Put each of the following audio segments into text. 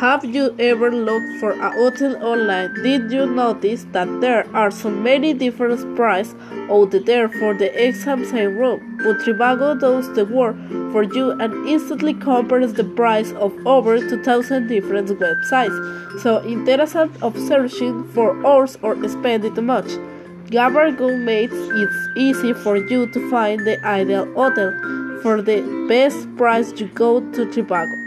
Have you ever looked for a hotel online? Did you notice that there are so many different prices out there for the exact same room? But Trivago does the work for you and instantly compares the price of over 2000 different websites. So interested of searching for hours or spending too much? Trivago makes it easy for you to find the ideal hotel. For the best price you go to Trivago.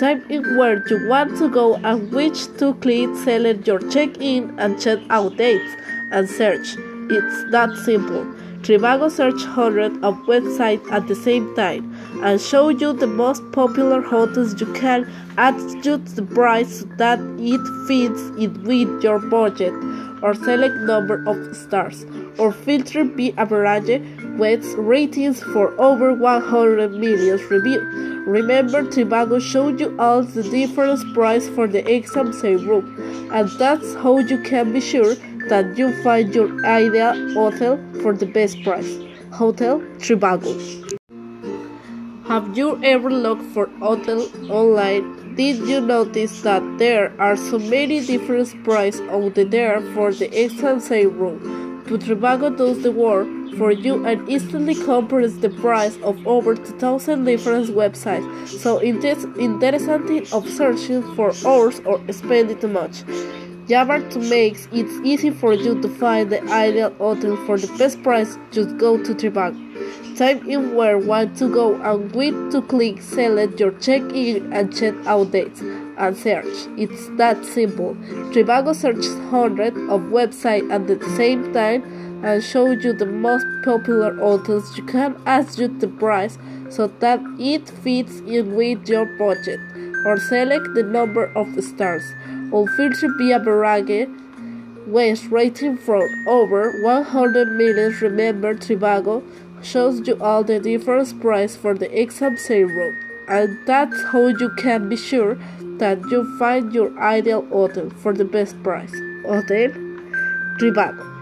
Type in where you want to go and which to click, select your check-in and check-out dates, and search. It's that simple. Trivago search hundreds of websites at the same time and show you the most popular hotels you can adjust the price so that it fits it with your budget or select number of stars or filter by average with ratings for over 100 million reviews. Remember, Trivago showed you all the different price for the exam same room, and that's how you can be sure that you find your ideal hotel for the best price. Hotel Trivago. Have you ever looked for hotel online? Did you notice that there are so many different prices out there for the exam same room? But Trivago does the work for you and instantly compares the price of over 2000 different websites. So it is interesting of searching for hours or spending too much. Trivago makes it easy for you to find the ideal hotel for the best price. Just go to Trivago. Type in where you want to go and when to click select your check-in and check-out dates and search. It's that simple. Trivago searches hundreds of websites at the same time and shows you the most popular hotels. You can adjust the price so that it fits in with your budget or select the number of stars or filter via average with rating from over 100 million. Remember, Trivago shows you all the different price for the exam zero, and that's how you can be sure that you find your ideal hotel for the best price. Hotel Trivago.